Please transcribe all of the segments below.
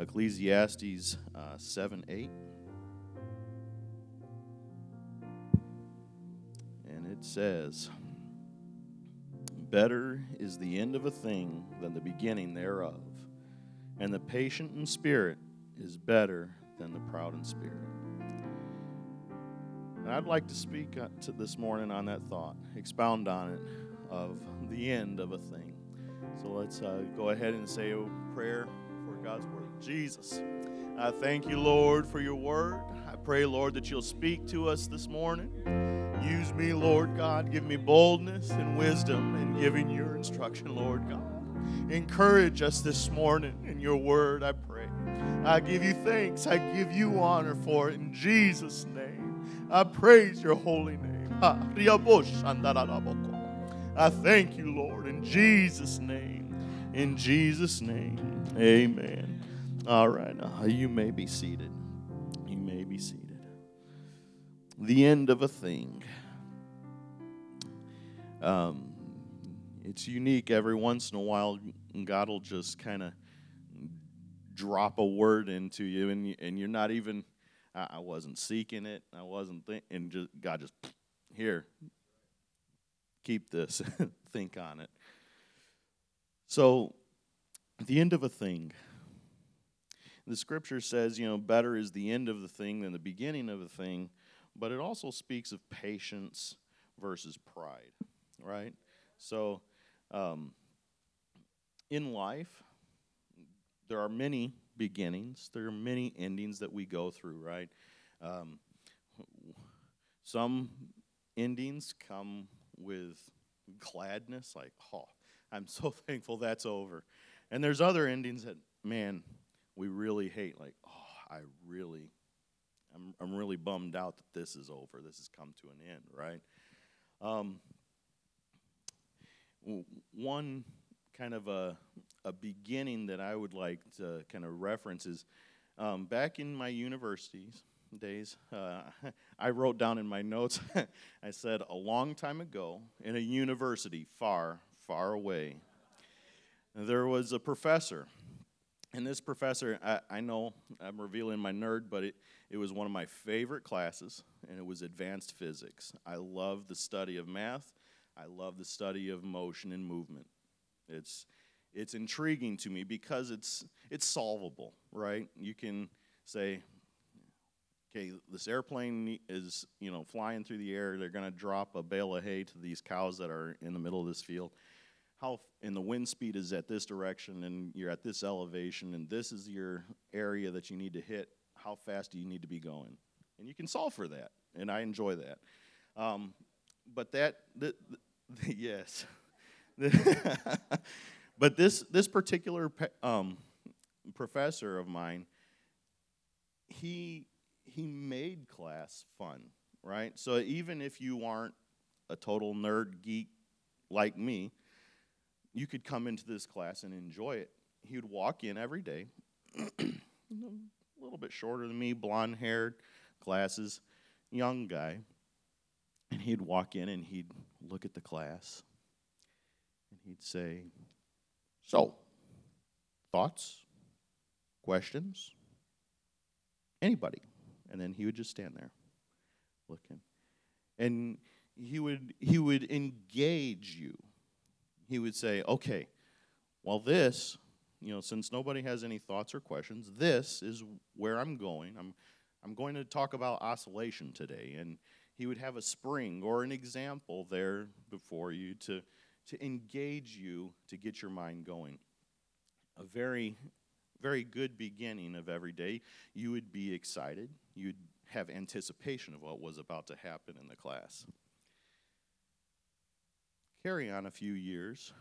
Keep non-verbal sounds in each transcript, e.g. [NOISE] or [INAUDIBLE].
Ecclesiastes uh, 7 8. And it says, Better is the end of a thing than the beginning thereof, and the patient in spirit is better than the proud in spirit. And I'd like to speak uh, to this morning on that thought, expound on it, of the end of a thing. So let's uh, go ahead and say a prayer for God's word. Jesus, I thank you, Lord, for your word. I pray, Lord, that you'll speak to us this morning. Use me, Lord God. Give me boldness and wisdom in giving your instruction, Lord God. Encourage us this morning in your word, I pray. I give you thanks. I give you honor for it in Jesus' name. I praise your holy name. I thank you, Lord, in Jesus' name. In Jesus' name. Amen. All right, you may be seated. You may be seated. The end of a thing. Um, it's unique every once in a while. God will just kind of drop a word into you, and and you're not even. I, I wasn't seeking it. I wasn't thinking. And just God just here. Keep this. [LAUGHS] think on it. So, the end of a thing. The scripture says, you know, better is the end of the thing than the beginning of the thing, but it also speaks of patience versus pride, right? So, um, in life, there are many beginnings, there are many endings that we go through, right? Um, some endings come with gladness, like, oh, I'm so [LAUGHS] thankful that's over. And there's other endings that, man, we really hate. Like, oh, I really, I'm, I'm really bummed out that this is over. This has come to an end, right? Um, one kind of a, a beginning that I would like to kind of reference is um, back in my universities days, uh, [LAUGHS] I wrote down in my notes, [LAUGHS] I said, a long time ago in a university far, far away, there was a professor. And this professor, I, I know I'm revealing my nerd, but it, it was one of my favorite classes, and it was advanced physics. I love the study of math. I love the study of motion and movement. It's, it's intriguing to me because it's, it's solvable, right? You can say, okay, this airplane is, you know, flying through the air. They're going to drop a bale of hay to these cows that are in the middle of this field how and the wind speed is at this direction and you're at this elevation and this is your area that you need to hit how fast do you need to be going? And you can solve for that and i enjoy that. Um, but that [LAUGHS] yes. [LAUGHS] But this this particular um, professor of mine he he made class fun right? So even if you aren't a total nerd geek like me you could come into this class and enjoy it. He would walk in every day, [CLEARS THROAT] a little bit shorter than me, blonde haired, glasses, young guy. And he'd walk in and he'd look at the class and he'd say, So, thoughts, questions? Anybody? And then he would just stand there looking. And he would he would engage you he would say, okay, well, this, you know, since nobody has any thoughts or questions, this is where I'm going. I'm, I'm going to talk about oscillation today. And he would have a spring or an example there before you to, to engage you to get your mind going. A very, very good beginning of every day. You would be excited. You'd have anticipation of what was about to happen in the class. Carry on a few years.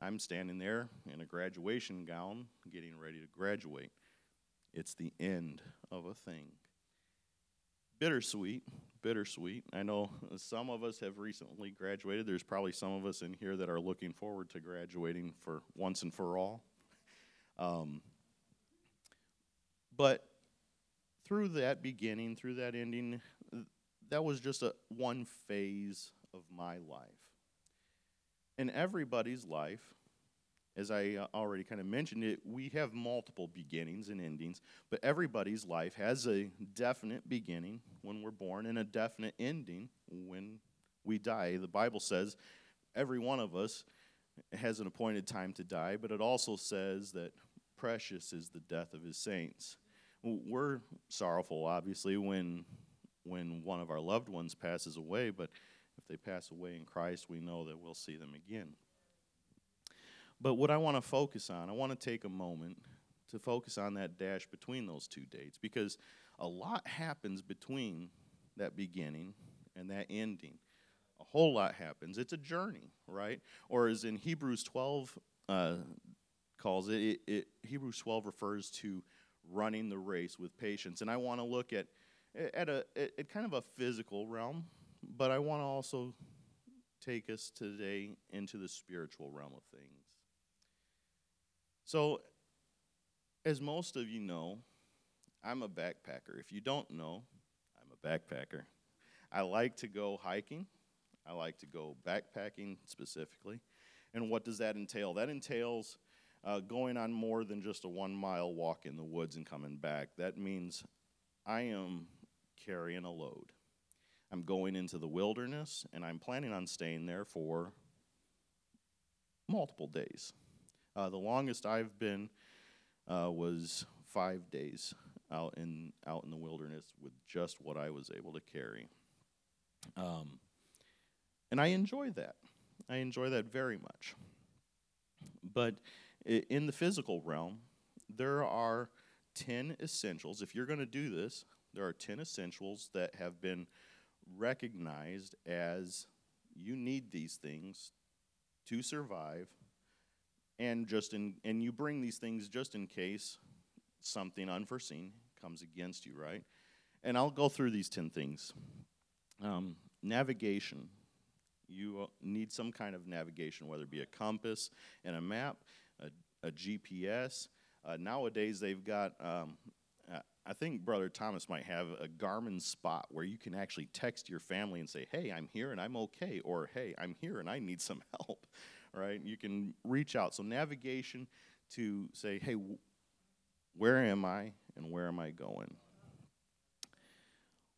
I'm standing there in a graduation gown, getting ready to graduate. It's the end of a thing. Bittersweet, bittersweet. I know some of us have recently graduated. There's probably some of us in here that are looking forward to graduating for once and for all. Um, but through that beginning, through that ending, that was just a one phase of my life in everybody's life, as I uh, already kind of mentioned it, we have multiple beginnings and endings, but everybody's life has a definite beginning when we're born and a definite ending when we die. The Bible says every one of us has an appointed time to die, but it also says that precious is the death of his saints. We're sorrowful, obviously, when when one of our loved ones passes away, but they pass away in Christ, we know that we'll see them again. But what I want to focus on, I want to take a moment to focus on that dash between those two dates because a lot happens between that beginning and that ending. A whole lot happens. It's a journey, right? Or as in Hebrews 12 uh, calls it, it, it, Hebrews 12 refers to running the race with patience. And I want to look at at a at kind of a physical realm, but I want to also take us today into the spiritual realm of things. So, as most of you know, I'm a backpacker. If you don't know, I'm a backpacker. I like to go hiking. I like to go backpacking specifically. And what does that entail? That entails uh, going on more than just a one mile walk in the woods and coming back. That means I am carrying a load. I'm going into the wilderness and I'm planning on staying there for multiple days. Uh, the longest I've been uh, was five days out in out in the wilderness with just what I was able to carry. Um, and I enjoy that. I enjoy that very much. But in the physical realm, there are 10 essentials. If you're going to do this, there are 10 essentials that have been recognized as you need these things to survive and just in and you bring these things just in case something unforeseen comes against you right? And i'll go through these 10 things. Um, navigation. You need some kind of navigation whether it be a compass and a map a, a gps uh, nowadays they've got um, I think Brother Thomas might have a Garmin spot where you can actually text your family and say, hey, I'm here and I'm okay, or hey, I'm here and I need some [LAUGHS] help, right? You can reach out. So, navigation to say, hey, where am I and where am I going?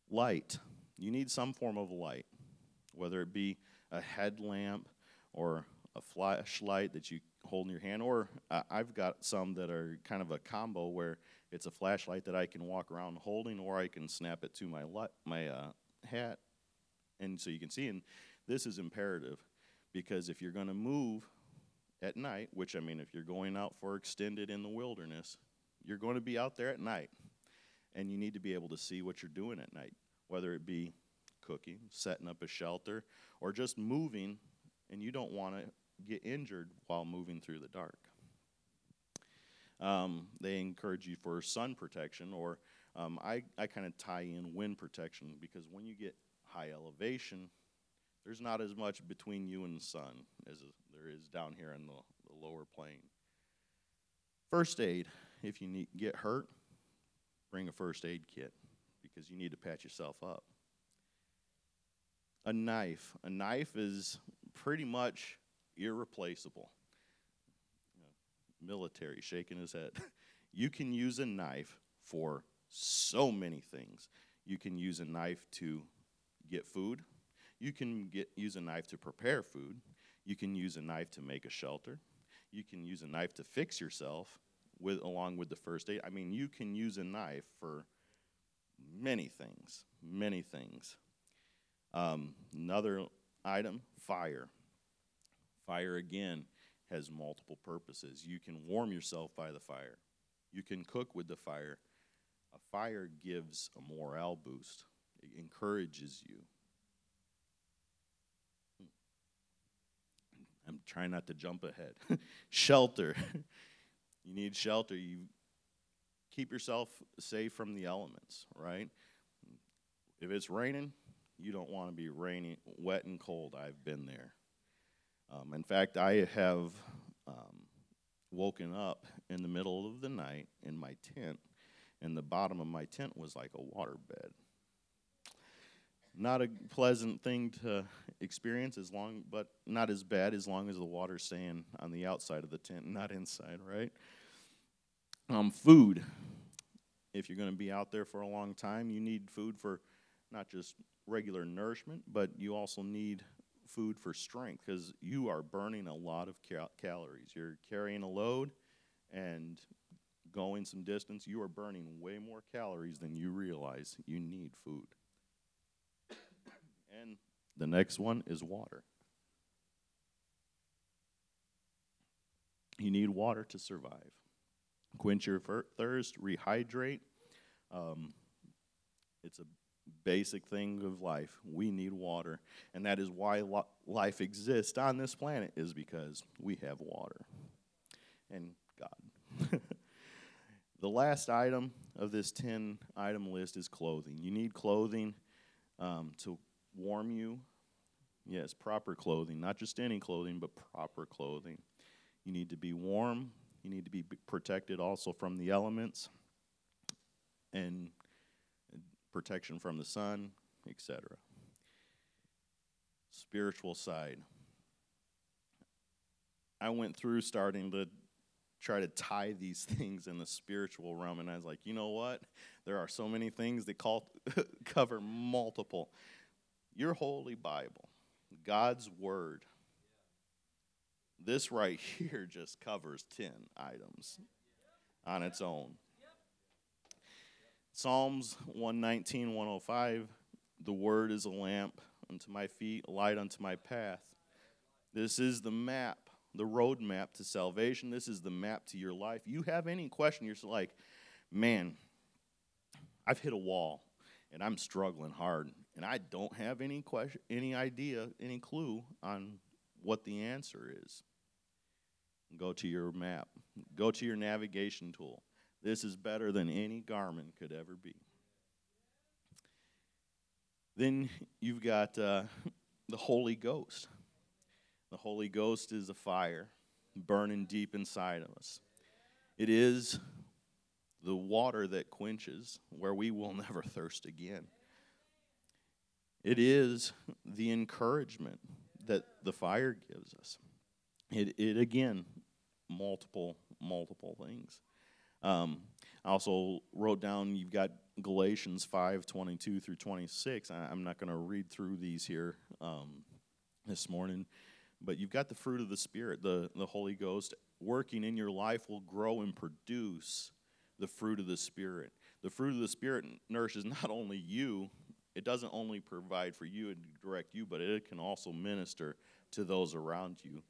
Light. You need some form of light, whether it be a headlamp or a flashlight that you hold in your hand, or uh, I've got some that are kind of a combo where it's a flashlight that I can walk around holding, or I can snap it to my my uh, hat, and so you can see. And this is imperative because if you're going to move at night, which I mean, if you're going out for extended in the wilderness, you're going to be out there at night, and you need to be able to see what you're doing at night, whether it be cooking, setting up a shelter, or just moving, and you don't want to get injured while moving through the dark. Um, they encourage you for sun protection, or um, I, I kind of tie in wind protection because when you get high elevation, there's not as much between you and the sun as there is down here in the, the lower plane. First aid, if you need, get hurt, bring a first aid kit because you need to patch yourself up. A knife. A knife is pretty much irreplaceable military, shaking his head. [LAUGHS] you can use a knife for so many things. You can use a knife to get food. You can get, use a knife to prepare food. You can use a knife to make a shelter. You can use a knife to fix yourself with, along with the first aid. I mean, you can use a knife for many things, many things. Um, another item fire. Fire, again, has multiple purposes. You can warm yourself by the fire, you can cook with the fire. A fire gives a morale boost, it encourages you. Hmm. I'm trying not to jump ahead. [LAUGHS] shelter. [LAUGHS] you need shelter. You keep yourself safe from the elements, right? If it's raining, you don't want to be raining, wet and cold. I've been there. Um, in fact, I have um, woken up in the middle of the night in my tent, and the bottom of my tent was like a water bed. not a pleasant thing to experience as long but not as bad as long as the water's staying on the outside of the tent [LAUGHS] not inside right um, food if you're going to be out there for a long time you need food for not just regular nourishment but you also need food for strength because you are burning a lot of cal- calories you're carrying a load and going some distance you are burning way more calories than you realize you need food and the next one is water. You need water to survive. Quench your thirst, rehydrate. Um, it's a basic thing of life. We need water. And that is why lo- life exists on this planet, is because we have water and God. [LAUGHS] the last item of this 10 item list is clothing. You need clothing um, to warm you. Yes, proper clothing, not just any clothing, but proper clothing. You need to be warm. You need to be protected also from the elements and protection from the sun, etc. Spiritual side. I went through starting to try to tie these [LAUGHS] things in the spiritual realm, and I was like, you know what? There are so many things that call, [LAUGHS] cover multiple your holy Bible, God's Word, this right [LAUGHS] here just covers 10 items on its own. Psalms 119, 105 The Word is a lamp unto my feet, a light unto my path. This is the map, the road map to salvation. This is the map to your life. You have any question, you're like, man, I've hit a wall and I'm struggling hard and I don't have any question, any idea, any clue on what the answer is. Go to your map. Go to your navigation tool. This is better than any Garmin could ever be. Then you've got uh, [LAUGHS] the Holy Ghost. The Holy Ghost is a fire burning deep inside of us. It is the water that quenches, where we will [LAUGHS] never thirst again. It is the encouragement that the fire gives us. It, it again, multiple, multiple things. Um, I also wrote down you've got Galatians 5 22 through 26. I, am not going to read through these here um, this morning, but you've got the fruit of the Spirit, the, the Holy Ghost working in your life will grow and produce the fruit of the Spirit. The fruit of the Spirit nourishes [LAUGHS] not only you, it doesn't only provide for you and direct you, but it can also minister to those around you.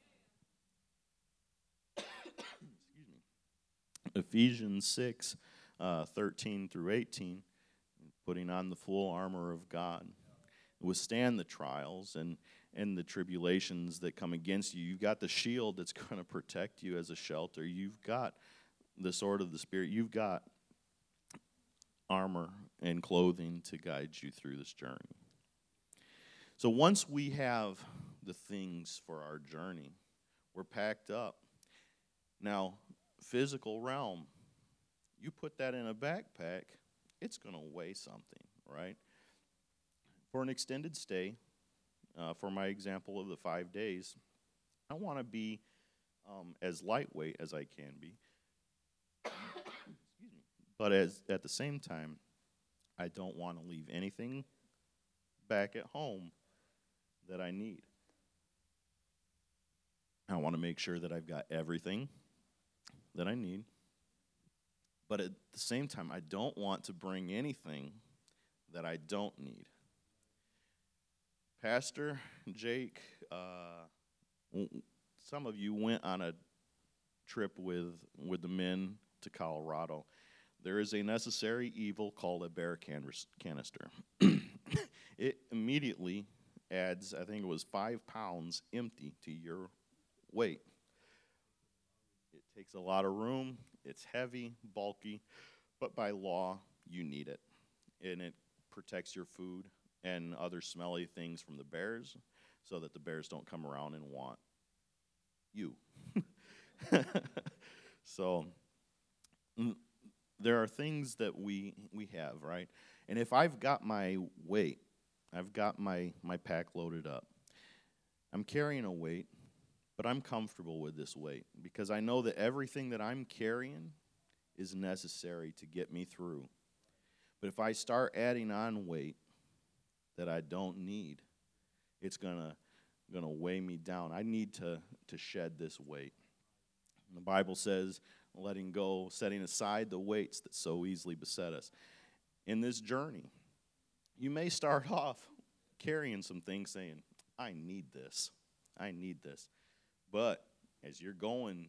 Excuse me. Ephesians 6 uh, 13 through 18, putting on the full armor of God. Withstand the trials and, and the tribulations that come against you. You've got the shield that's [LAUGHS] going to protect you as a shelter. You've got the sword of the Spirit. You've got armor and clothing to guide you through this journey. So once we have the things for our journey, we're packed up. Now, physical realm, you put that in a backpack, it's going to weigh something, right? For an extended stay, uh, for my example of the five days, I want to be um, as lightweight as I can be. But as, at the same time, I don't want to leave anything back at home that I need. I want to make sure that I've got everything that I need. But at the same time, I don't want to bring anything that I don't need. Pastor Jake, uh, some of you went on a trip with, with the men to Colorado there is a necessary evil called a bear canister. [COUGHS] it immediately adds, I think it was five pounds empty to your weight. Takes a lot of room, it's heavy, bulky, but by law, you need it. And it protects your food and other smelly things from the bears so that the bears don't come around and want you. [LAUGHS] so, mm, there are things that we we have, right? And if I've got my weight, I've got my, my pack loaded up. I'm carrying a weight, but I'm comfortable with this weight because I know that everything that I'm carrying is necessary to get me through. But if I start adding on weight that I don't need, it's gonna gonna weigh me down. I need to to shed this weight. The Bible says, letting go, setting aside the weights that so easily beset us. In this journey, you may start [LAUGHS] off carrying some things saying, I need this. I need this. But as you're going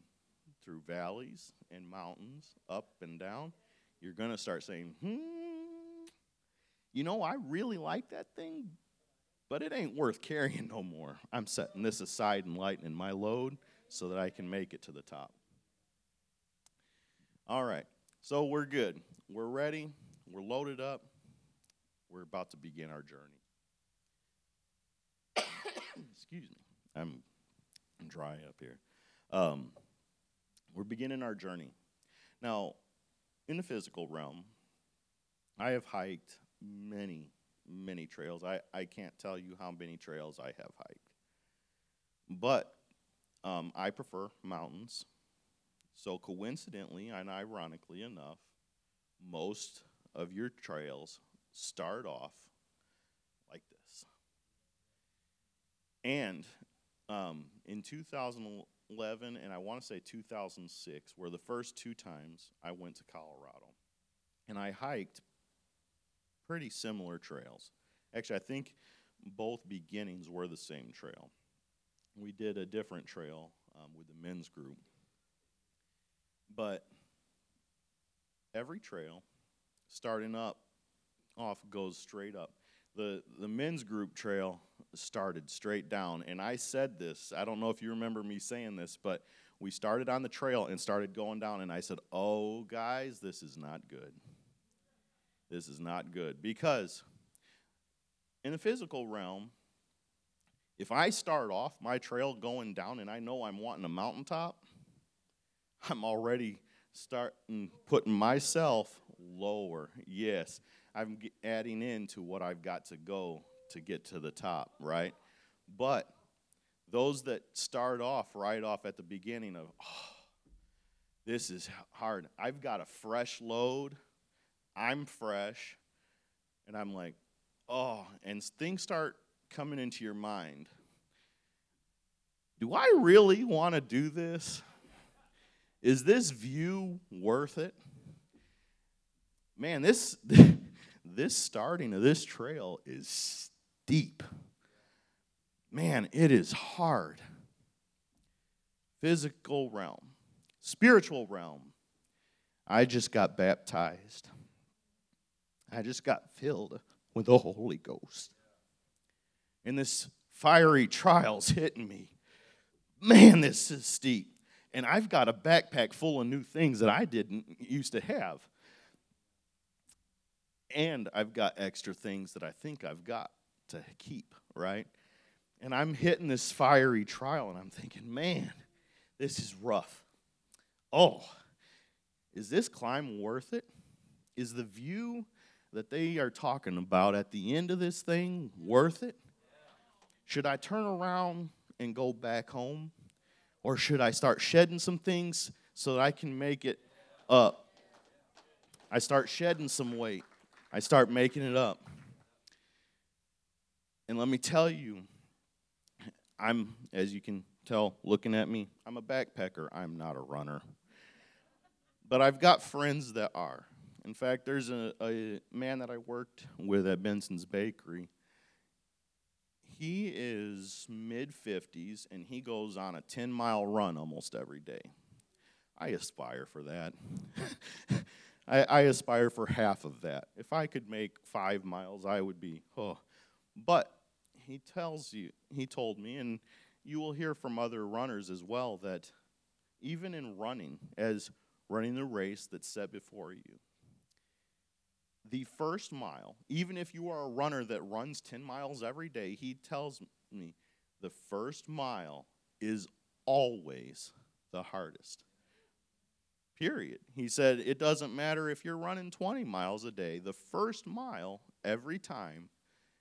through valleys and mountains, up and down, you're going to start saying, hmm, you know, I really like that thing, but it ain't worth carrying no more. I'm setting this aside and lightening my load so that I can make it to the top. All right, so we're good. We're ready. We're loaded up. We're about to begin our journey. [COUGHS] Excuse me. I'm, dry up here. Um, we're beginning our journey. Now, in the physical realm, I have hiked many, many trails. I, I can't tell you how many trails I have hiked. But um, I prefer mountains. So, coincidentally and ironically enough, most of your trails start off like this. And um, in 2011 and I want to say 2006 were the first two times I went to Colorado. And I hiked pretty similar trails. Actually, I think both beginnings were the same trail. We did a different trail um, with the men's group. But every trail, starting up off, goes straight up. The, the men's group trail started straight down. And I said this, I don't know if you remember me saying this, but we started on the trail and started going down. And I said, Oh, guys, this is not good. This is not good. Because in the physical realm, if I start off my trail going down and I know I'm wanting a mountaintop, I'm already starting putting myself lower. Yes, I'm adding in to what I've got to go to get to the top, right? But those that start off right off at the beginning of, oh, this is hard. I've got a fresh load. I'm fresh. And I'm like, oh, and things start coming into your mind. Do I really want to do this? Is this view worth it? Man, this [LAUGHS] this starting of this trail is steep. Man, it is hard. Physical realm, spiritual realm. I just got baptized. I just got filled with the Holy Ghost. And this fiery trial's hitting me. Man, this is steep and I've got a backpack full of new things that I didn't used to have. And I've got extra things that I think I've got to keep, right? And I'm hitting this fiery trial and I'm thinking, man, this is rough. Oh, is this climb worth it? Is the view that they are talking about at the end of this thing worth it? Should I turn around and go back home? Or should I start shedding some things so that I can make it up? I start shedding some weight. I start making it up. And let me tell you, I'm, as you can tell looking at me, I'm a backpacker. I'm not a runner. But I've got friends that are. In fact, there's a, a man that I worked with at Benson's Bakery he is mid 50s and he goes on a 10 mile run almost every day. I aspire for that. [LAUGHS] I, I, aspire for half of that. If I could make five miles, I would be, oh. But he tells you, he told me, and you will hear from other runners as well, that even in running, as running the race that's set before you, the first mile, even if you are a runner that runs 10 miles every day, he tells me the first mile is always the hardest. Period. He said it doesn't matter if you're running 20 miles a day, the first mile every time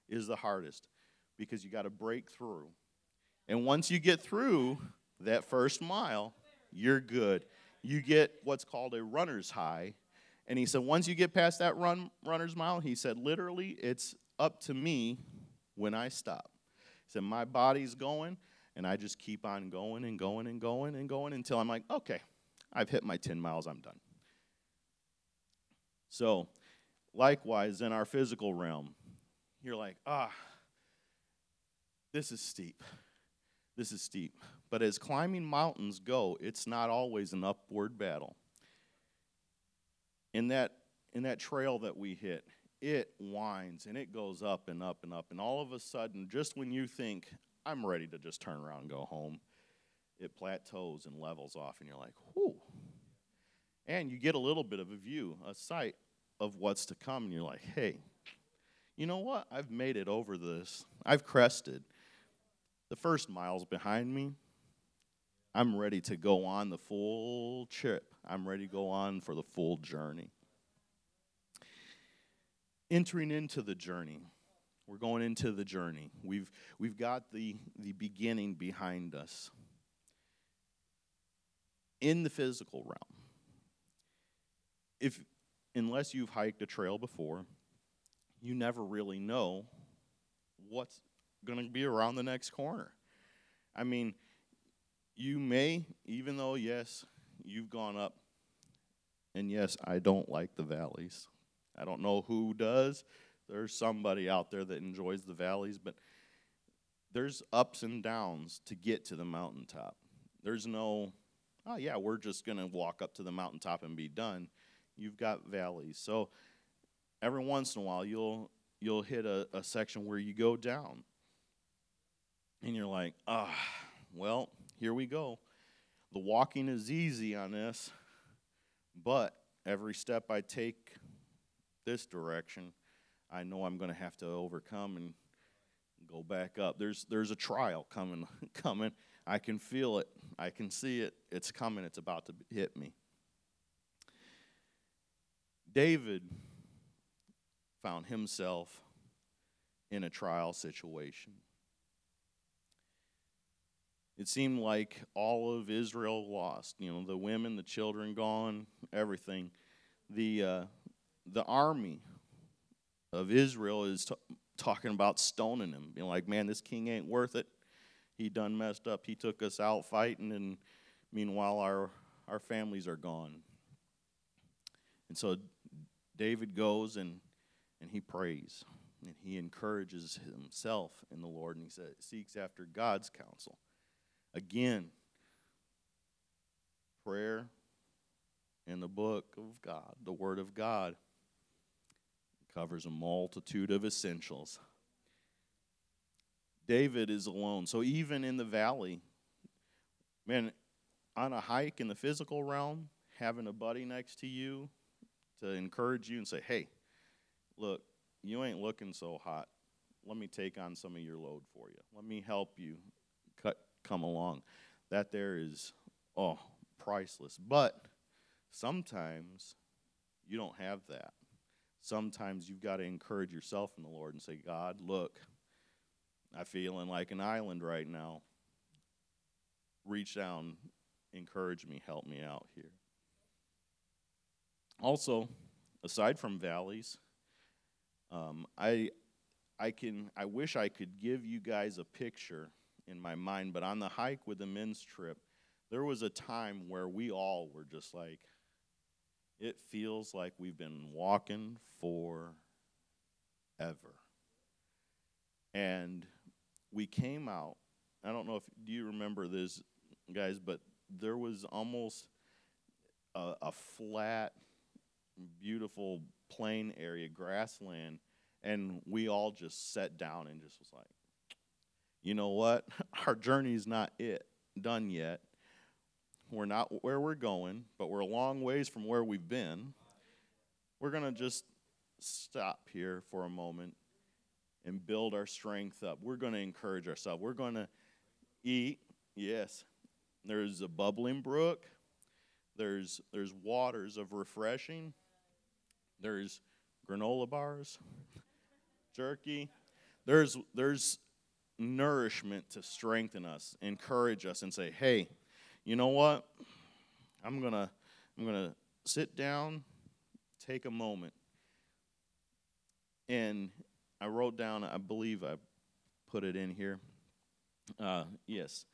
is the hardest because you got to break through. And once you get through that first mile, you're good. You get what's called a runner's high. And he said, once you get past that run, runner's mile, he said, literally, it's up to me when I stop. He said, my body's going, and I just keep on going and going and going and going until I'm like, okay, I've hit my 10 miles, I'm done. So, likewise, in our physical realm, you're like, ah, this is steep. This is steep. But as climbing mountains go, it's not always an upward battle. In that, in that trail that we hit, it winds and it goes up and up and up. And all of a sudden, just when you think, I'm ready to just turn around and go home, it plateaus and levels off, and you're like, whoo. And you get a little bit of a view, a sight of what's to come, and you're like, hey, you know what? I've made it over this. I've crested. The first mile's behind me. I'm ready to go on the full trip. I'm ready to go on for the full journey. Entering into the journey. We're going into the journey. We've, we've got the, the beginning behind us. In the physical realm, if unless you've hiked a trail before, you never really know what's going to be around the next corner. I mean, you may, even though, yes, you've gone up, and yes, I don't like the valleys. I don't know who does. There's somebody out there that enjoys the valleys, but there's ups and downs to get to the mountaintop. There's no, oh, yeah, we're just going to walk up to the mountaintop and be done. You've got valleys. So every once in a while, you'll, you'll hit a, a section where you go down. And you're like, ah, well, here we go. The walking is easy on this, but every step I take this direction, I know I'm going to have to overcome and go back up. There's there's a trial coming [LAUGHS] coming. I can feel it. I can see it. It's coming. It's about to hit me. David found himself in a trial situation. It seemed like all of Israel lost. You know, the women, the children gone, everything. The uh, the army of Israel is t- talking about stoning him, being like, man, this king ain't worth it. He done messed up. He took us out fighting, and meanwhile, our, our families are gone. And so David goes and, and he prays, and he encourages himself in the Lord, and he says, seeks after God's counsel. Again, prayer in the book of God, the Word of God covers a multitude of essentials. David is alone. So even in the valley, man, on a hike in the physical realm, having a buddy next to you to encourage you and say, hey, look, you ain't looking so hot. Let me take on some of your load for you. Let me help you cut, come along. That there is, oh, priceless. But sometimes you don't have that sometimes you've got to encourage yourself in the Lord and say, God, look, I'm feeling like an island right now. Reach down, encourage me, help me out here. Also, aside from valleys, um, I, I can I wish I could give you guys a picture in my mind, but on the hike with the men's trip, there was a time where we all were just like, it feels like we've been walking forever. And we came out. I don't know if do you remember this, guys, but there was almost a, a flat, beautiful plain area, grassland, and we all just sat down and just was like, you know what? [LAUGHS] Our journey's not it done yet. We're not where we're going, but we're a long ways from where we've been. We're going to just stop here for a moment and build our strength up. We're going to encourage ourselves. We're going to eat. Yes. There's a bubbling brook. There's there's waters of refreshing. There's granola bars, jerky. there's there's nourishment to strengthen us, encourage us, and say, hey, you know what? I'm gonna I'm gonna sit down, take a moment, and I wrote down. I believe I put it in here. Uh, yes.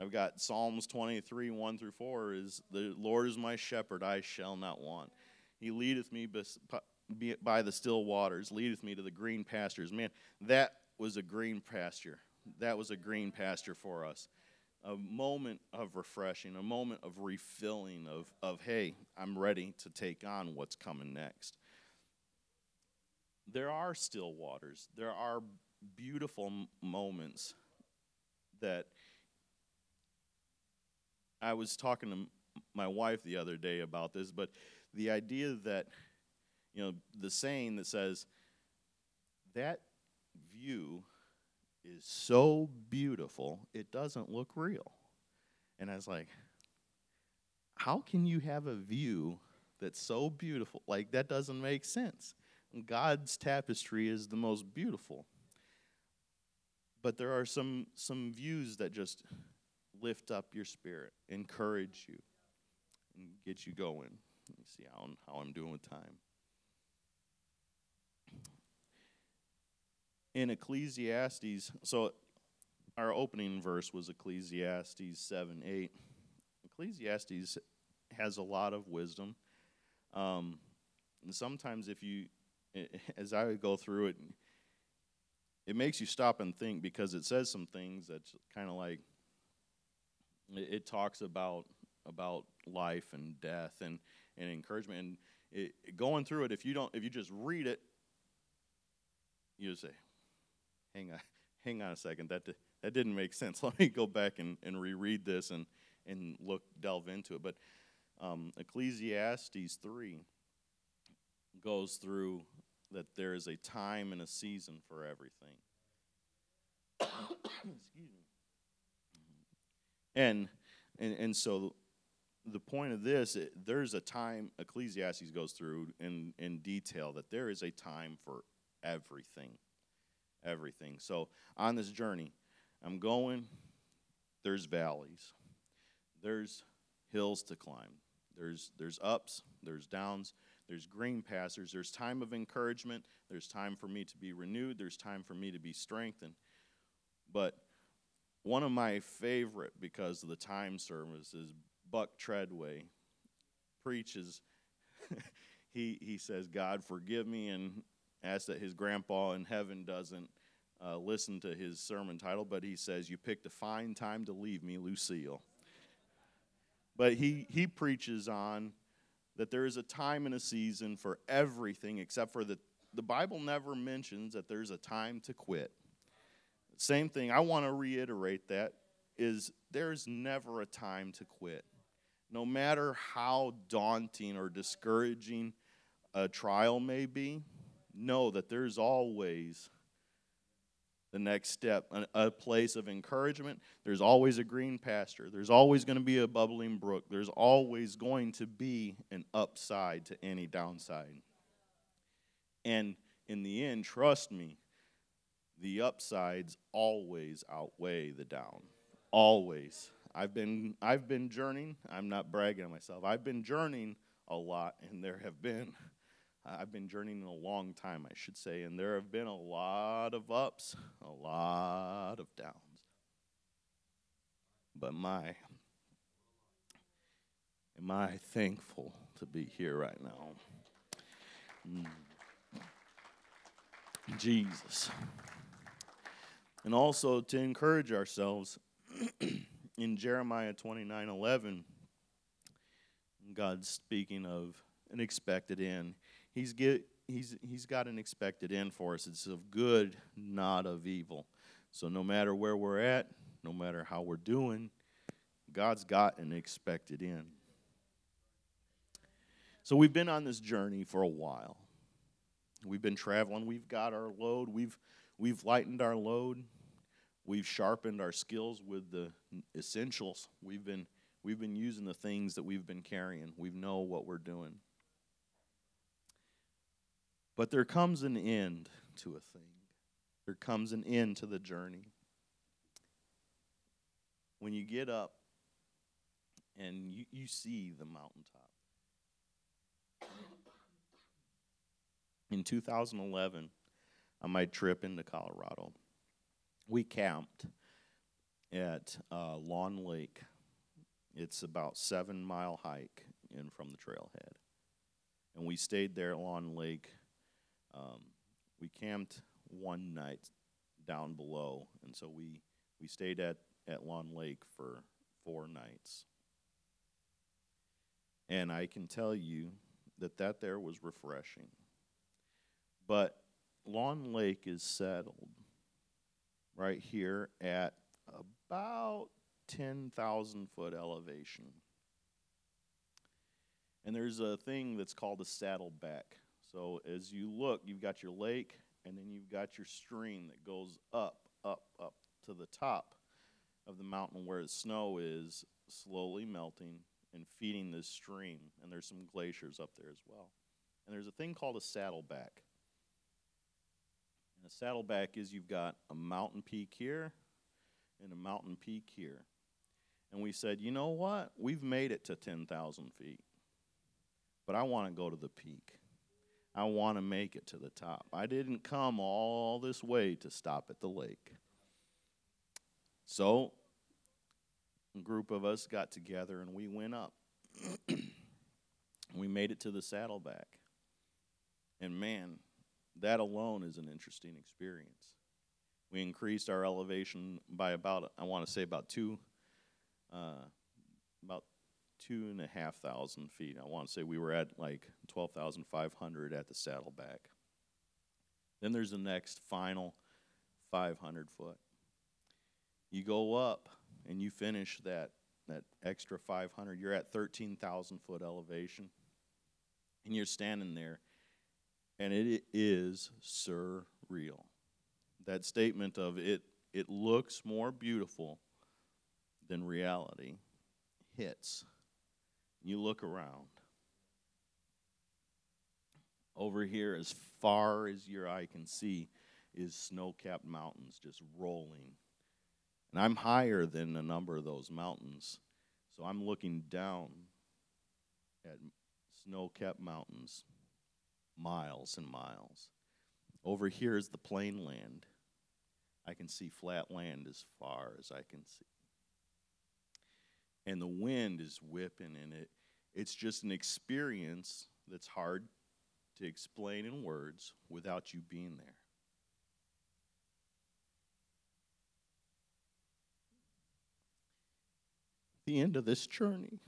I've got Psalms 23, 1 through 4 is the Lord is my shepherd, I shall not want. He leadeth me by the still waters, leadeth me to the green pastures. Man, that was a green pasture. That was a green pasture for us. A moment of refreshing, a moment of refilling, of, of hey, I'm ready to take on what's coming next. There are still waters. There are beautiful moments that I was talking to my wife the other day about this, but the idea that, you know, the saying that says, that view is so beautiful, it doesn't look real. And I was like, how can you have a view that's so beautiful? Like, that doesn't make sense. God's tapestry is the most beautiful. But there are some, some views that just lift up your spirit, encourage you, and get you going. Let me see how, how I'm doing with time. In Ecclesiastes, so our opening verse was Ecclesiastes 7 8. Ecclesiastes has a lot of wisdom. Um, and sometimes, if you, [LAUGHS] as I go through it, it makes you stop and think because it says some things that's kind of like it, it, talks about about life and death and, and encouragement and it, going through it if you don't if you just read it you say hang on [LAUGHS] hang on a second that that didn't make sense [LAUGHS] let me go back and, and reread this and and look delve into it but um, ecclesiastes 3 goes through that there is a time and a season for everything. [COUGHS] Excuse me. And, and and so the point of this, it, there's a time Ecclesiastes goes through in in detail that there is a time for everything, everything. So on this journey, I'm going. There's valleys, there's hills to climb, there's there's ups, there's downs, there's green pastures. There's time of encouragement. There's time for me to be renewed. There's time for me to be strengthened. But one of my favorite, because of the time service, is Buck Treadway preaches. [LAUGHS] he, he says, God, forgive me, and asks that his grandpa in heaven doesn't uh, listen to his sermon title, but he says, You picked a fine time to leave me, Lucille. But he, he preaches on that there is a time and a season for everything except for the the Bible never mentions that there's a time to quit. Same thing, I want to reiterate that is there's never a time to quit. No matter how daunting or discouraging a trial may be, know that there's always the next step, a, place of encouragement. There's always a green pasture. There's always going to be a bubbling brook. There's always going to be an upside to any downside. And in the end, trust me, the upsides always outweigh the down. Always. I've been I've been journeying. I'm not bragging on myself. I've been journeying a lot, and there have been [LAUGHS] I've been journeying a long time, I should say, and there have been a lot of ups, a lot of downs. But my, am I thankful to be here right now? Mm. Jesus. And also to encourage ourselves [CLEARS THROAT] in Jeremiah 29 11, God's speaking of an expected end he's, get, he's, he's got an expected end for us. It's of good, not of evil. So no matter where we're at, no matter how we're doing, God's got an expected end. So we've been on this journey for a while. We've been traveling. We've got our load. We've we've lightened our load. We've sharpened our skills with the essentials. We've been we've been using the things that we've been carrying. We know what we're doing. But there comes an end to a thing. there comes an end to the journey. When you get up and you, you see the mountaintop. In 2011, on my trip into Colorado, we camped at uh, Lawn Lake. It's about seven mile hike in from the trailhead, and we stayed there at Lawn Lake. Um, we camped one night down below, and so we we stayed at at Lawn Lake for four nights. And I can tell you that that there was refreshing. But Lawn Lake is settled right here at about 10,000 foot elevation. And there's a thing that's called a saddleback. So as you look, you've got your lake, and then you've got your stream that goes up, up, up to the top of the mountain where the snow is slowly melting and feeding this stream. And there's some glaciers up there as well. And there's a thing called a saddleback. And a saddleback is you've got a mountain peak here and a mountain peak here. And we said, you know what? We've made it to 10,000 feet. But I want to go to the peak. I want to make it to the top. I didn't come all this way to stop at the lake. So, a group of us got together and we went up. [CLEARS THROAT] we made it to the saddleback. And man, that alone is an interesting experience. We increased our elevation by about, I want to say, about two, uh, about two and a half thousand feet. I want to say we were at like 12,500 at the saddleback. Then there's the next final 500 foot. You go up and you finish that, that extra 500, you're at 13,000 foot elevation. And you're standing there, and it is surreal. That statement of it, it looks more beautiful than reality hits. You look around. Over here, as far as your eye can see, is snow capped mountains just rolling and I'm higher than a number of those mountains. So I'm looking down at snow capped mountains, miles and miles. Over here is the plain land. I can see flat land as far as I can see. And the wind is whipping in it. It's just an experience that's hard to explain in words without you being there. the end of this journey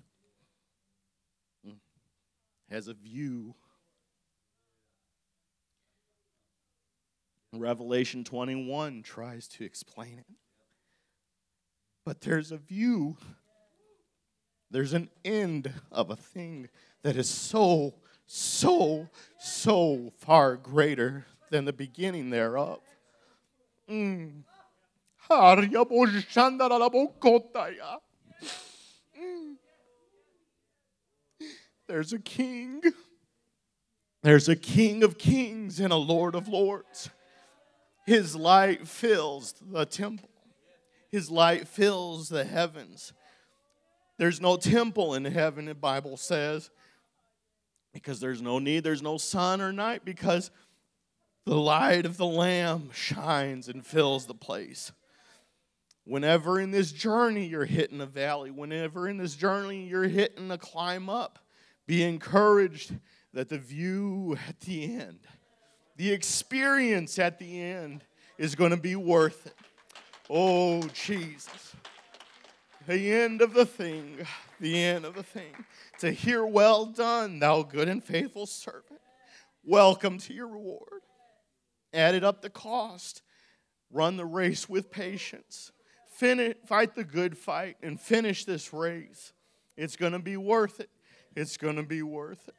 hmm. has a view. Revelation 21 tries to explain it. But there's a view, there's an end of a thing that is so, so, so far greater than the beginning thereof. Mm. There's a king. There's a king of kings and a lord of lords. His light fills the temple, his light fills the heavens. There's no temple in heaven, the Bible says, because there's no need, there's no sun or night, because the light of the Lamb shines and fills the place. Whenever in this journey you're hitting a valley, whenever in this journey you're hitting a climb up, be encouraged that the view at the end, the experience at the end, is going to be worth it. Oh, Jesus. The end of the thing, the end of the thing. To hear, well done, thou good and faithful servant. Welcome to your reward. Added up the cost. Run the race with patience. Finish, fight the good fight and finish this race. It's going to be worth it. It's going to be worth it.